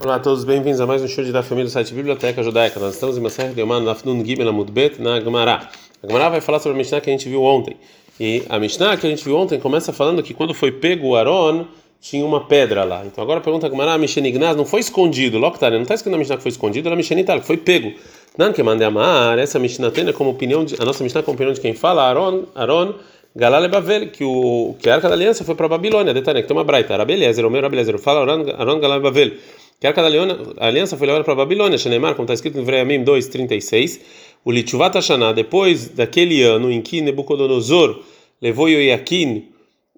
Olá a todos, bem-vindos a mais um show da família do site Biblioteca Judaica. Nós estamos em Maser de Oman, Nafnun Gimel Amudbet, na Gemara. A Gemara vai falar sobre a Mishnah que a gente viu ontem. E a Mishnah que a gente viu ontem começa falando que quando foi pego o Aaron, tinha uma pedra lá. Então agora pergunta a Gemara, a Mishnah não foi escondido, logo tá, não está escrito na Mishnah que foi escondido, era que foi pego. Não que mande amar, essa Mishnah tem como opinião, de, a nossa Mishnah como opinião de quem fala, Aaron, Aaron, Galale Bavel, que, o, que a Arca da Aliança foi para a Babilônia, detalhe, que tem uma braita, era o meu, era beleza, fala Aaron, Aaron Galale Bavel que a Aliança foi levada para a Babilônia, Shenemar, como está escrito em Vreamim 2:36, o Litchuvat Hashanah, depois daquele ano em que Nebucodonosor levou Yoiaquim,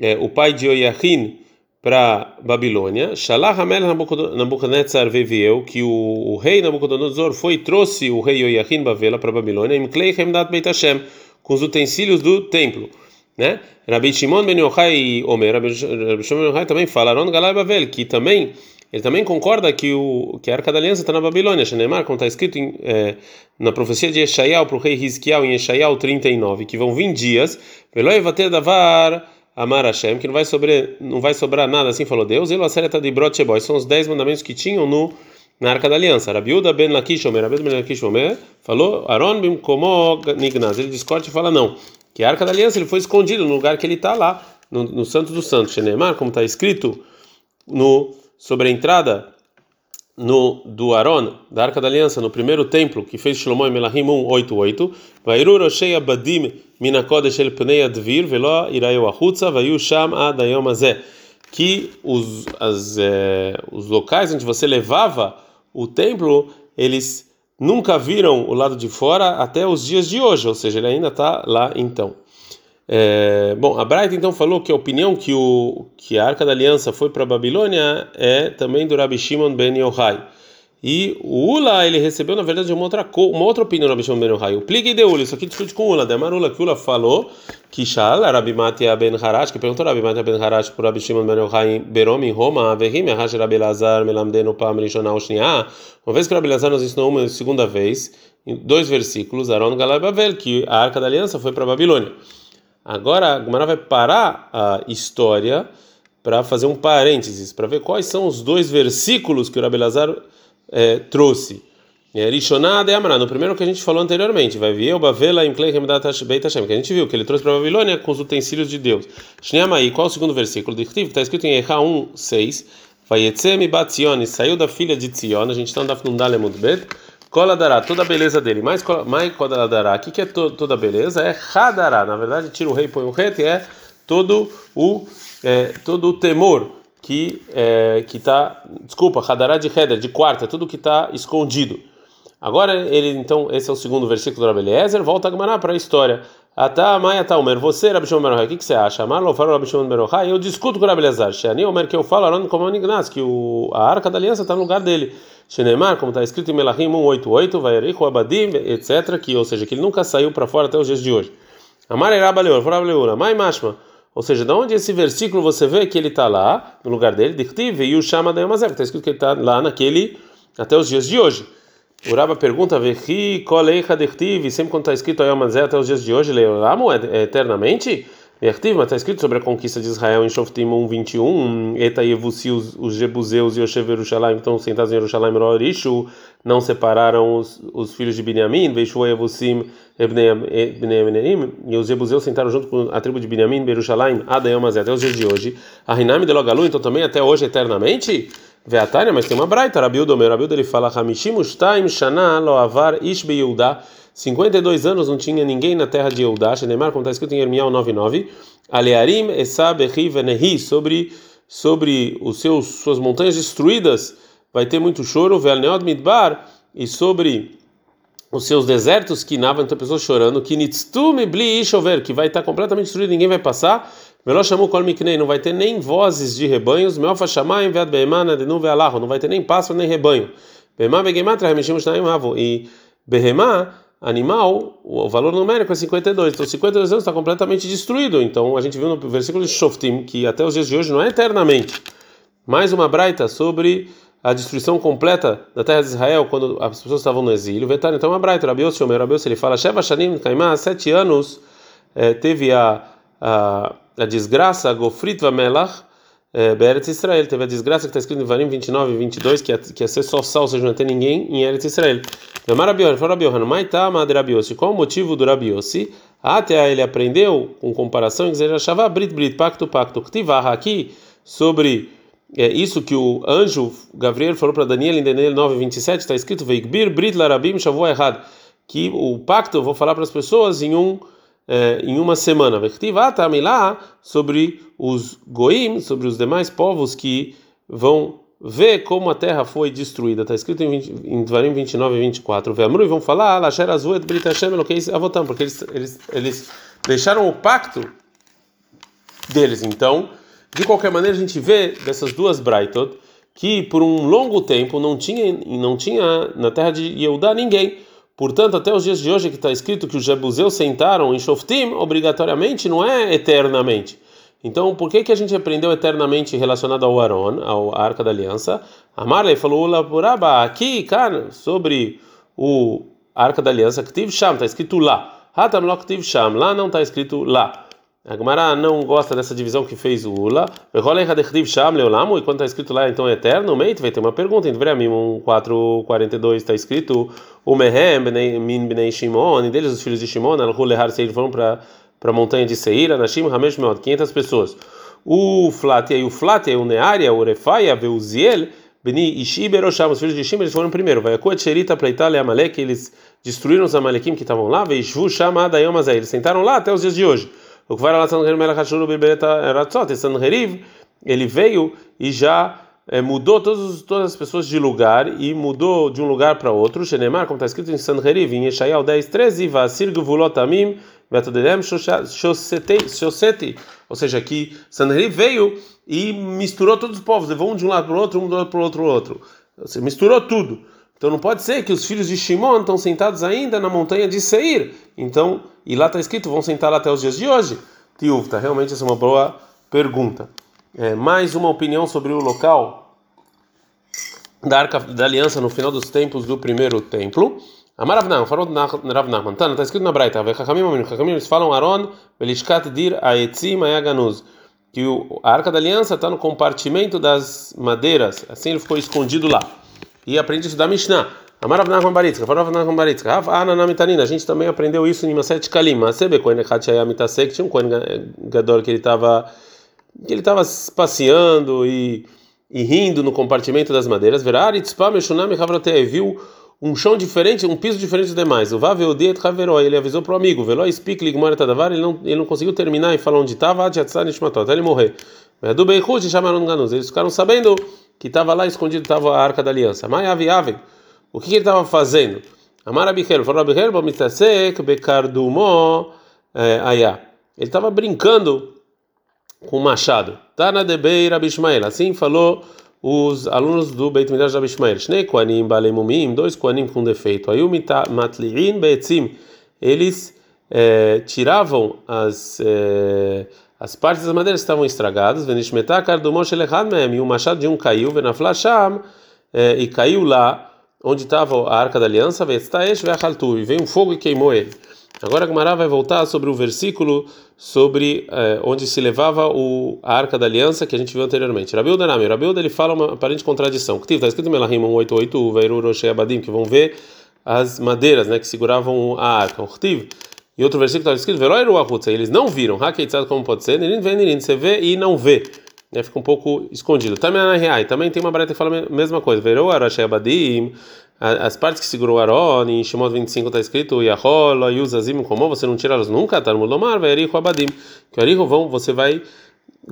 é, o pai de Yoiachin, para Babilônia, Shalach Hamel Nabucodonosor veio que o, o, rei Nabucodonosor foi e trouxe o rei Yoiachin Bavela para Babilônia, em Klei Hemdat Beit Hashem, com os utensílios do templo. Né? Rabi Shimon ben Yochai Omer, Rabi Shimon ben Yochai também fala, Aron Galai Bavel, que também ele também concorda que, o, que a Arca da Aliança está na Babilônia, Shenemar, como está escrito em, é, na profecia de Eshael para o rei Hizkiel, em Eshael 39, que vão vir dias, Veloivater Davar Amar Hashem, que não vai, sobre, não vai sobrar nada, assim falou Deus, Elo Asereta de Brot Sheboy, são os dez mandamentos que tinham no, na Arca da Aliança. Rabiuda ben Lakish Omer, Rabiuda ben Lakish Omer, falou, Aaron bim Komo Nignaz, ele discorda e fala não, que a Arca da Aliança ele foi escondido no lugar que ele está lá, no, no Santo dos Santos, Shenemar, como está escrito no sobre a entrada no, do Aron, da Arca da Aliança, no primeiro templo que fez Shlomo em Melahim 188, Vairu Roshei Abadim Minakodesh El Pnei Advir Velo Irayou Ahutza Vayu Sham Adayom Azeh que os, as, é, os locais onde você levava o templo, eles nunca viram o lado de fora até os dias de hoje, ou seja, ele ainda está lá então. É, bom, a Bright então falou que a opinião que, o, que a Arca da Aliança foi para a Babilônia é também do Rabi Shimon ben Yochai. E o Ula, ele recebeu, na verdade, uma outra, uma outra opinião do Rabi Shimon ben Yochai. O Plig de Ula, isso aqui discute com o Ula. Demarula, que o Ula falou que Shal, Rabi Matia ben Harash, que perguntou Rabi Matia ben Harash para Rabi Shimon ben Yochai em Berom, em Roma, Avehim, Hash Rabi Lazar, Melamdeno Pam Rishonah Ushniah. Uma vez que Rabi Lazar nos ensinou uma segunda vez, em dois versículos, Aaron Galai Bavel, que a Arca da Aliança foi para a Babilônia. Agora a vai parar a história para fazer um parênteses, para ver quais são os dois versículos que o Rabelazar é, trouxe. É, Rishonada e Amra, no primeiro que a gente falou anteriormente, vai vir o Bavela em Beit Hashem, que a gente viu, que ele trouxe para a Babilônia com os utensílios de Deus. Shneamai, qual é o segundo versículo? Que está escrito em Echa 1, 6. Vai Yetzemi Batzion, saiu da filha de Tzion, a gente está andando no Dalemut Bet. Koladará, toda a beleza dele. Mais, mais Koladará, o que, é to, toda a beleza? É Hadará. Na verdade, tira o rei põe o rete, é todo o, é, todo o temor que é, que está. Desculpa, Hadará de Heder, de quarta, tudo que está escondido. Agora, ele então, esse é o segundo versículo do Rabeliezer, volta a Gemara para a história. Ata Maia Talmer, você, Rabi Shimon o que, você acha? Marlo fala Rabi Shimon Berohai, eu discuto com o Rabeliezer. Shani Omer, que eu falo, Aron como Ignaz, que o, a arca da aliança está no lugar dele. Shenemar, como está escrito em Melahim 188, vai Ericho Abadim, etc., que, ou seja, que ele nunca saiu para fora até os dias de hoje. Amar Erabaleor, Forabaleura, Mai Mashma, ou seja, de onde esse versículo você vê que ele está lá, no lugar dele, Dichtiv, e o Shama da Yamazek, está escrito que ele está lá naquele, até os dias de hoje. O Raba pergunta, Vechi, Koleicha Dichtiv, sempre quando está escrito Yamazek até os dias de hoje, Leolamo, é eternamente? Nertiv, mas está escrito sobre a conquista de Israel em Shoftim 1:21, Eta Yevusi, os, os Jebuseus e Yoshev Yerushalayim estão sentados em Yerushalayim Rorishu, não separaram os, os filhos de Binyamin, Veishu Yevusim Ebnei e os Jebuseus sentaram junto com a tribo de Binyamin, Yerushalayim, Adayamaz, até os dias de hoje. A Rinami de Logalu, então também até hoje eternamente? Veatania, mas tem uma braita, Rabiudo, meu Rabiudo, ele fala, Hamishim Ushtaim Shana Loavar Ish Beyudah, 52 anos não tinha ninguém na terra de Eudá, Neymar, como está escrito em Ermial 9:9, Alearim Esab Venehi, sobre sobre os seus suas montanhas destruídas, vai ter muito choro, Velneod Midbar, e sobre os seus desertos que navam, então pessoas chorando, que bli chover, que vai estar completamente destruído, ninguém vai passar. Velochamu kol miknei, não vai ter nem vozes de rebanhos. Melfa shamayim vead beemana de nuve alarro, não vai ter nem pássaro nem rebanho. Beemá begematra remeshim shnaim avo. E behemá animal, o valor numérico é 52. Então 52 anos está completamente destruído. Então a gente viu no versículo de Shoftim que até os dias de hoje não é eternamente. Mais uma braita sobre a destruição completa da terra de Israel quando as pessoas estavam no exílio. Vetar então uma braita, Rabios Shomer, ele fala: Sheva Shanim Kaimá, sete anos é, teve a, a, a desgraça, Gofrit Melach, é, Beretz Israel. Teve a desgraça que está escrito em Varim 29 e 22, que ia, que ia ser só sal, ou seja, não ter ninguém em Eretz Israel. Marabior, fala Rabiohan, Maitá Madrabiosi. Qual o motivo do Rabiosi? Até ele aprendeu, com comparação, em dizer, Shavá Brit Brit, pacto, pacto. Ktivah aqui, sobre é, isso que o anjo Gabriel falou para Daniel em Daniel 9, 27, está escrito, Veikbir Brit Larabim Shavu errado. Que o pacto eu vou falar para as pessoas em um é, em uma semana. lá sobre os goim, sobre os demais povos que vão ver como a terra foi destruída. Está escrito em, 20, em Dvarim 29 e 24. Ve'amru e vão falar, Lasher Azuet Brit porque eles, eles, eles deixaram o pacto deles. Então, de qualquer maneira, a gente vê dessas duas Braitot que por um longo tempo não tinha, não tinha na terra de Yehudá ninguém. Portanto, até os dias de hoje que está escrito que os Jebuseus sentaram em Shoftim, obrigatoriamente não é eternamente. Então, por que que a gente aprendeu eternamente relacionado ao Aron, ao Arca da Aliança? A Marley falou lá aqui, cara, sobre o Arca da Aliança, que tive Sham, está escrito lá. Hatam lo Sham, lá não está escrito lá. A Gemara não gosta dessa divisão que fez o Ula. E quando está escrito lá, então é eterno, Meit, vai ter uma pergunta. Em Vremim 4:42 está escrito: O Mehem, Min Bnei Shimon, e deles os filhos de Shimon, Al Hulehar Seir, foram para a montanha de Seir, Anashim Hamesh Meod, 500 pessoas. O Flatia e o Flatia, o Nearia, o Refaia, o Ziel, Beni Ishi Berosham, os filhos de Shim, eles foram primeiro. Vai a Koet Sherita, Pleital e Amalek, eles destruíram os Amalekim que estavam lá, Veishvu Shamada Yomazai, eles sentaram lá até os dias de hoje. O que vai lá Sanheriv ele veio e já é, mudou todos, todas as pessoas de lugar e mudou de um lugar para outro. Shenemar, como está escrito em Sanheriv, em Yeshayahu 10, 13, Vasir Gvulotamim, Vetodedem Shoseti. Ou seja, que Sanheriv veio e misturou todos os povos, levou um de um lado para o outro, um do outro para o outro, outro. Você misturou tudo. Então não pode ser que os filhos de Shimon estão sentados ainda na montanha de Seir. Então, e lá está escrito, vão sentar até os dias de hoje. Tiuvta, realmente essa é uma boa pergunta. É, mais uma opinião sobre o local da Arca da Aliança no final dos tempos do primeiro templo. Amaravnam, falou Rav Nachman, está escrito na Braita, eles falam Aaron, Belishkat Dir Aetzim Ayaganuz, que a Arca da Aliança está no compartimento das madeiras, assim ele ficou escondido lá e aprende isso da Mishnah. Baritzka, Baritzka, a gente também aprendeu isso em Maset Kalim, Masebe Kohen Shayamitasek, tinha um Kohen Gadol que ele estava que ele estava passeando e, e rindo no compartimento das madeiras, viu um chão diferente, um piso diferente dos demais. O ele avisou para o amigo, ele não, ele não conseguiu terminar e falar onde estava, até ele morrer. Chamaram eles ficaram sabendo que estava lá escondido estava a arca da aliança. Mai aviave. O que, que ele estava fazendo? Amar Abichel, falou Abichel, Bomitasek, Bekardumo, eh, Ayá. Ele estava brincando com o machado. Tana de Beir Abishmael. Assim falou os alunos do Beit Midrash Abishmael. Shnei Koanim Balemumim, dois Koanim com defeito. Aí o Matli'in Beetzim. Eles eh, tiravam as. Eh, as partes das madeiras estavam estragadas, e o machado de um caiu, é, e caiu lá onde estava a arca da aliança, e veio um fogo e queimou ele. Agora a Gemara vai voltar sobre o versículo sobre eh, onde se levava o, a arca da aliança que a gente viu anteriormente. Rabiuda Nami, Rabiuda ele fala uma aparente contradição. Que está escrito em Melahim 188, Veiru Roshei Abadim, que vão ver as madeiras né, que seguravam a arca. O e outro versículo está escrito: Veloiru Ahutza, eles não viram. Hakeitzad, como pode ser? Nirin vem, Nirin, você vê e não vê. Né, fica um pouco escondido. Também na Reai, também tem uma barata que fala a mesma coisa. Verou Arashei Abadim, as partes que segurou Aaron, em Shimon 25 está escrito: Yahol, Yuzazim, como você não tira elas nunca? Talmud Lomar, Verihu Abadim. Que Arihu vão, você vai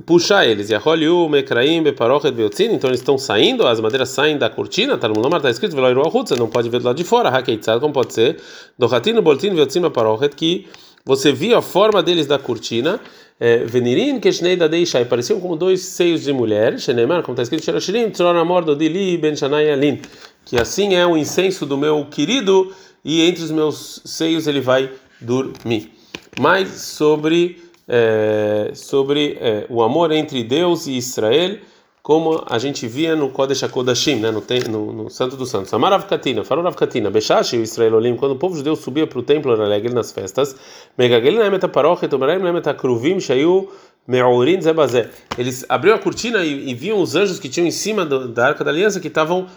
puxar eles. Yaholiu, Mekraim, Beparochet, Beotzin. Então eles estão saindo, as madeiras saem da cortina. Tá no Lomar está escrito: Veloiru não pode ver do lado de fora. Hakeitzad, como pode ser? Dohatino, Boltin, Beotzin, Beparochet, que você via a forma deles da cortina. É, Venirin, Keshnei da Deishai, pareciam como dois seios de mulher. Shenemar, como está escrito: Sherashirim, Tzorona Mordo, Dili, Ben Shanai Alin. Que assim é o incenso do meu querido, e entre os meus seios ele vai dormir. Mais sobre é, sobre é, o amor entre Deus e Israel, como a gente via no Kodesh HaKodashim, né, no, no, no Santo dos Santos. Amar Avkatina, falou Avkatina, Beshashi, o Israel Olim, quando o povo judeu subia para o templo alegre nas festas, Megagel Nemet HaParochet, Omerem Nemet HaKruvim, Shayu Me'orin Zebazé. Eles abriram a cortina e, e viam os anjos que tinham em cima do, da Arca da Aliança que estavam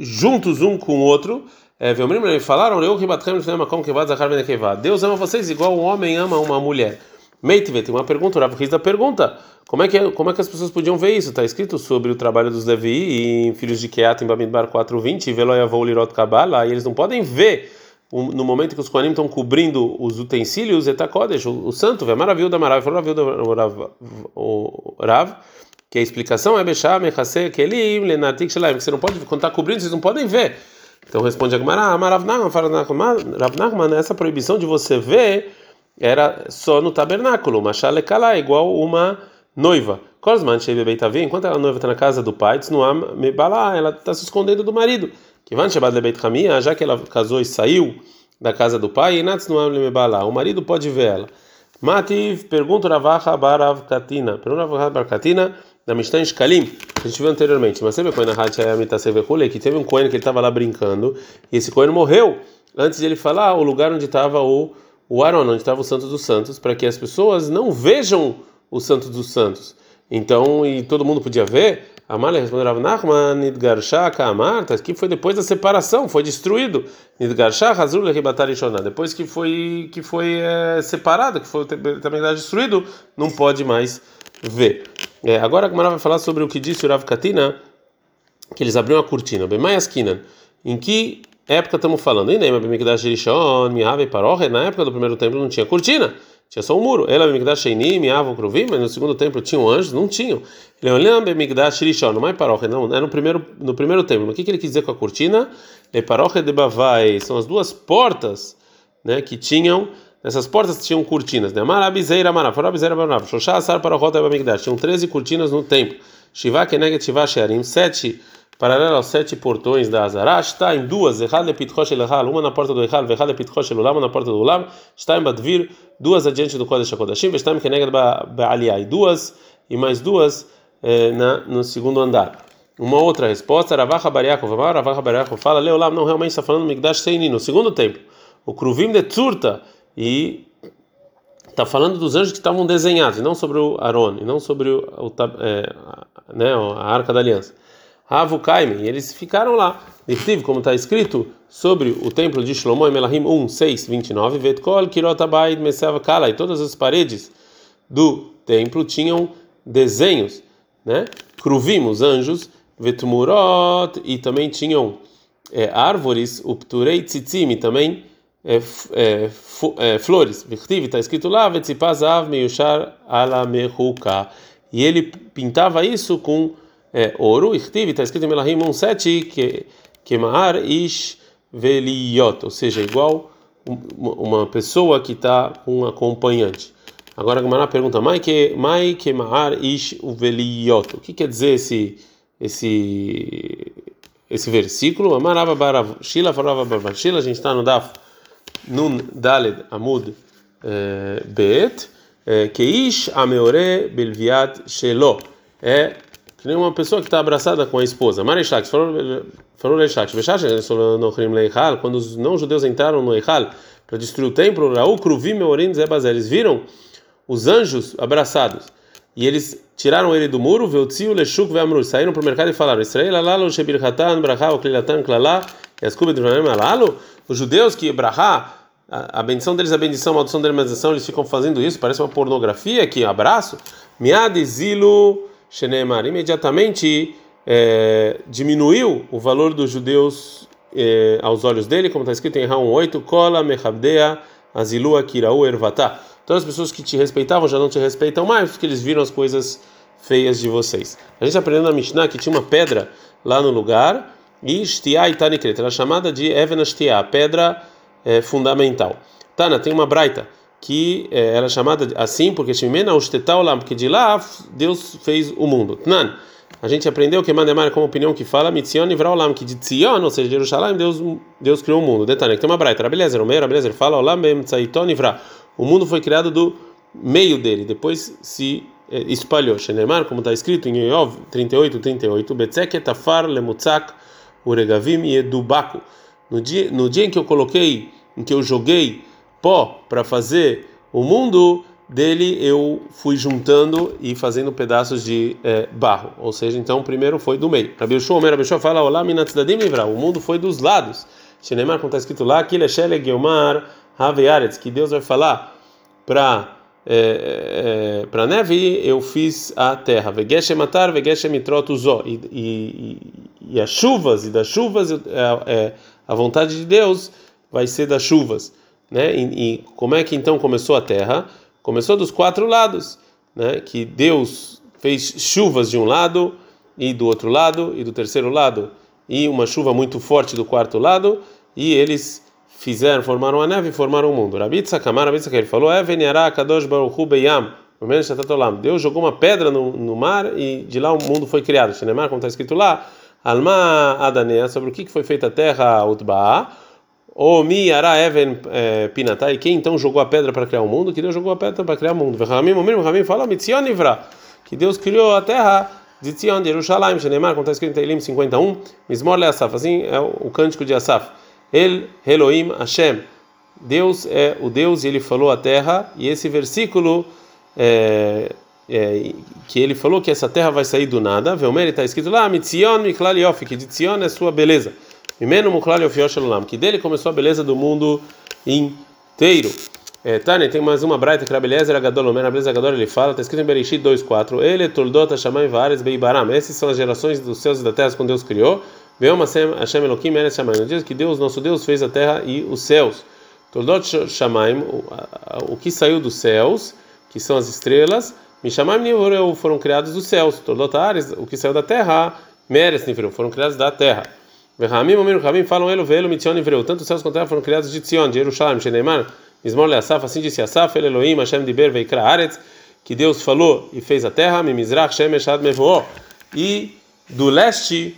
juntos um com o outro. É, falaram, Deus ama vocês igual um homem ama uma mulher. Meitve, tem uma pergunta, o Riz da pergunta. Como é, que, como é que as pessoas podiam ver isso? Está escrito sobre o trabalho dos Levi em Filhos de Keat em Bamidbar 4.20, Veloyavou Lirot Kabbalah, e eles não podem ver no momento que os Kohanim estão cobrindo os utensílios, Etakodesh, o, o santo, vê maravilha da maravilha, falou o Rav, que a explicação é Bechá, Mechase, Kelim, Lenatik Shelaim, que você não pode, quando está cobrindo, vocês não podem ver. Então responde a Gemara, Amarav Nachman, essa proibição de você ver era só no tabernáculo, Machale Kala, igual uma noiva. Cosman enquanto a noiva está na casa do pai, ela está se escondendo do marido. Já que ela casou e saiu da casa do pai, o marido pode ver ela. Mativ pergunta Ravacha Barav Katina. Pergunta Ravacha Barav Katina da Mishnah Shkalim, a gente viu anteriormente. Mas sempre foi na que teve um coelho que ele estava lá brincando e esse coelho morreu antes de ele falar o lugar onde estava o o Aaron, onde estava o Santos dos Santos, para que as pessoas não vejam o Santos dos Santos. Então, e todo mundo podia ver. Amália respondeu Nachman, Nidgarsha Kamar, que foi depois da separação, foi destruído. Nidgarsha Hazul Ribatarishona, depois que foi que foi é, separado, que foi também destruído, não pode mais ver. É, agora a Gemara vai falar sobre o que disse o Rav Katina, que eles abriram a cortina, bem mais em que época estamos falando? Na época do primeiro templo não tinha cortina, tinha só um muro. Ela Bemigdash Sheini, Miava Kruvim, mas no segundo templo tinham anjos, não tinham. Ele olhou Bemigdash Rishon, não é paroche, não, é no primeiro no primeiro templo. O que, que ele quis dizer com a cortina? Le paroche de Bavai, são as duas portas, né, que tinham Nessas portas tinham cortinas, né? Marabizeira, Marabizeira, Maraf, Shoshá, Sar, Bamigdash. Tinham 13 cortinas no templo. Shiva, Keneget, Shiva, Shearim, sete paralelo aos sete portões da Azará, está em duas, Echad lepitchosh elechal, uma na porta do Echal, Vechad lepitchosh elulam, na porta do Ulam, está em Badvir, duas adiante do Kodesh HaKodashim, Vestam keneged ba'aliyah, duas, e mais duas eh, na, no segundo andar. Uma outra resposta, Ravacha Bariakov, Ravacha Bariakov fala, Leolam, não, realmente está falando Migdash Seini, no segundo tempo. O Kruvim de Tzurta, e está falando dos anjos que estavam desenhados, e não sobre o Aaron, e não sobre o, o é, né, a Arca da Aliança. Havukaime, e eles ficaram lá. Dictive, como está escrito sobre o templo de Shlomo, em Melahim 1, 6, 29, Vetkol, Kirotabai, Mesav Kala, e todas as paredes do templo tinham desenhos, né? Kruvim, os anjos, Vetmurot, e também tinham é, árvores, Upturei Tzitzim, também é, é, é, flores. Victive, está escrito lá, Vetzipazav Meyushar Ala Mehuka. E ele pintava isso com é ouro, está escrito em Melahim 1.7, que Kemar Ish Veliot, ou seja, igual uma pessoa que está com um acompanhante. Agora a Gemara pergunta, Mai Kemar Ish Veliot, o que quer dizer esse, esse, esse versículo? Amarava Barav Shila, Farava Barav Shila, a gente está no Daf Nun Daled Amud Bet, eh, Keish Ameore Belviat Shelo. É que nem uma pessoa que está abraçada com a esposa. Mareshak, falou Reishak, quando os não-judeus entraram no Eichal para destruir o templo, Raul Meorim Zebazer, eles viram os anjos abraçados e eles tiraram ele do muro, Veutziu Leshuk Veamrur, saíram para o mercado e falaram: Israel alalo shebir hatan bracha oklilatan klala yaskub edvanem alalo. Os judeus que brahá a bendição deles, a bendição, a maldição deles, a maldição, eles ficam fazendo isso, parece uma pornografia aqui, abraço. Miad zilu Shenemar, imediatamente é, diminuiu o valor dos judeus é, aos olhos dele, como está escrito em Raum 8, Kola Mechabdea Azilua Kirau Ervatá. Todas as pessoas que te respeitavam já não te respeitam mais, porque eles viram as coisas feias de vocês. A gente aprendeu na Mishnah que tinha uma pedra lá no lugar, e Shtia Itanikret, era chamada de Even Shtia, pedra é, fundamental. Tana, tem uma braita que é, era chamada assim porque Shimena Ustetaulam, porque de lá Deus fez o mundo. Tnan. A gente aprendeu que Mandemar como opinião que fala Mitzion e Vraulam, que de Tzion, ou seja, de Jerusalém, Deus, Deus criou o mundo. Detalhe, tem uma braita, beleza, o meio, beleza, fala Olam Bem Tzaiton e Vra. O mundo foi criado do meio dele, depois se é, espalhou. Shenemar, como está escrito em Yov 38, 38, Betzek etafar lemutzak uregavim e edubaku. No dia, no dia em que eu coloquei, em que eu joguei pó para fazer o mundo, dele eu fui juntando e fazendo pedaços de é, barro. Ou seja, então primeiro foi do meio. Rabi Yoshua, Rabi Yoshua fala, Olá, minatzadim livra. O mundo foi dos lados. Shinemar, como está escrito lá, Kileshele Geomar Havearetz, que Deus vai falar para é, é, para neve eu fiz a terra. Vegeshem matar, vegeshem mitrotuzó. E, e, e as chuvas, e das chuvas, é, é, a vontade de Deus vai ser das chuvas. Né? E, e como é que então começou a terra? Começou dos quatro lados, né? Que Deus fez chuvas de um lado e do outro lado e do terceiro lado e uma chuva muito forte do quarto lado e eles fizeram, formaram a neve e formaram o mundo. Rabi Tzakamar, Rabi Tzakamar, ele falou: Eveniará Kadosh Baruch Hu Beyam. Deus jogou uma pedra no, no mar e de lá o mundo foi criado. Shinemar, como está escrito lá, Alma Adanea, sobre o que foi feita a terra Utba'a, ou Mi Ara Even eh, Pinatai, quem então jogou a pedra para criar o mundo? Que Deus jogou a pedra para criar o mundo. Vechamim, Omir, Vechamim fala, Mitzion Ivra, que Deus criou a terra de Tzion, de Jerusalém, Shinemar, como está escrito em Teilim 51, Mismor Le Asaf, assim é o cântico de Asaf. El Elohim Hashem. Deus é o Deus e ele falou a terra, e esse versículo é, é, que ele falou que essa terra vai sair do nada, Velmer está escrito lá, Mitzion Miklal Yofi, que de Tzion é sua beleza. Mimeno Muklal Yofi que dele começou a beleza do mundo inteiro. É, Tânia, tem mais uma braita que era beleza, Gadol, Omer, beleza Gadol, ele fala, está escrito em Bereshit 2.4, ele, Toldot, Hashamay, Vares, Beibaram, essas são as gerações dos céus e da terra quando Deus criou, Veom Hashem Elohim Eretz Shamayim. Diz que Deus, nosso Deus, fez a terra e os céus. Toldot Shamayim, o que saiu dos céus, que são as estrelas, Mishamayim Nivoreu foram criados dos céus. Toldot Ares, o que saiu da terra, Meres Nivoreu foram criados da terra. Vehamim Omer Ramim falam Elo Velo Mitzion Nivreu. Tanto os céus quanto a terra foram criados de Tzion, de Jerusalém, Sheneimar, Ismor Leasaf, assim disse Asaf, El Elohim, Hashem Diber Veikra Aretz, que Deus falou e fez a terra, Mimizrach, Shem Eshad Mevoó. E do leste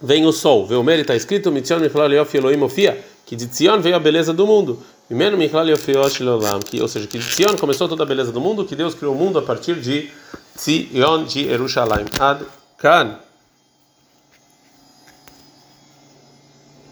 vem o sol. Mérito está escrito, Mitzion Michlal Yofi Elohim Ofia, que de Tzion veio a beleza do mundo. E menos Michlal Yofi Olam, que, ou seja, que de Tzion começou toda a beleza do mundo, que Deus criou o mundo a partir de Tzion de Jerusalém. Ad Kan.